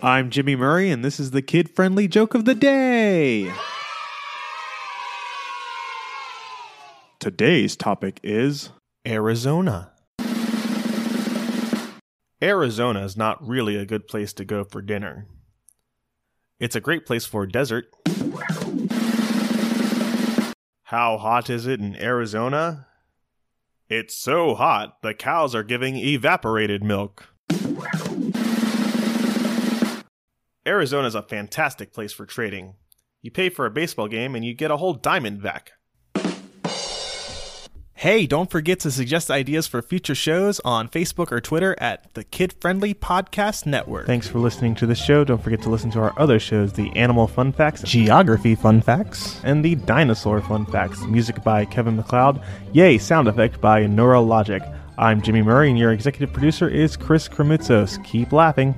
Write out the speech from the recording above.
I'm Jimmy Murray, and this is the kid friendly joke of the day. Today's topic is Arizona. Arizona is not really a good place to go for dinner. It's a great place for desert. How hot is it in Arizona? It's so hot, the cows are giving evaporated milk. Arizona is a fantastic place for trading. You pay for a baseball game and you get a whole diamond back. Hey, don't forget to suggest ideas for future shows on Facebook or Twitter at the Kid Friendly Podcast Network. Thanks for listening to the show. Don't forget to listen to our other shows the Animal Fun Facts, Geography Fun Facts, and the Dinosaur Fun Facts. Music by Kevin MacLeod. Yay, sound effect by Neurologic. I'm Jimmy Murray, and your executive producer is Chris Kremitzos. Keep laughing.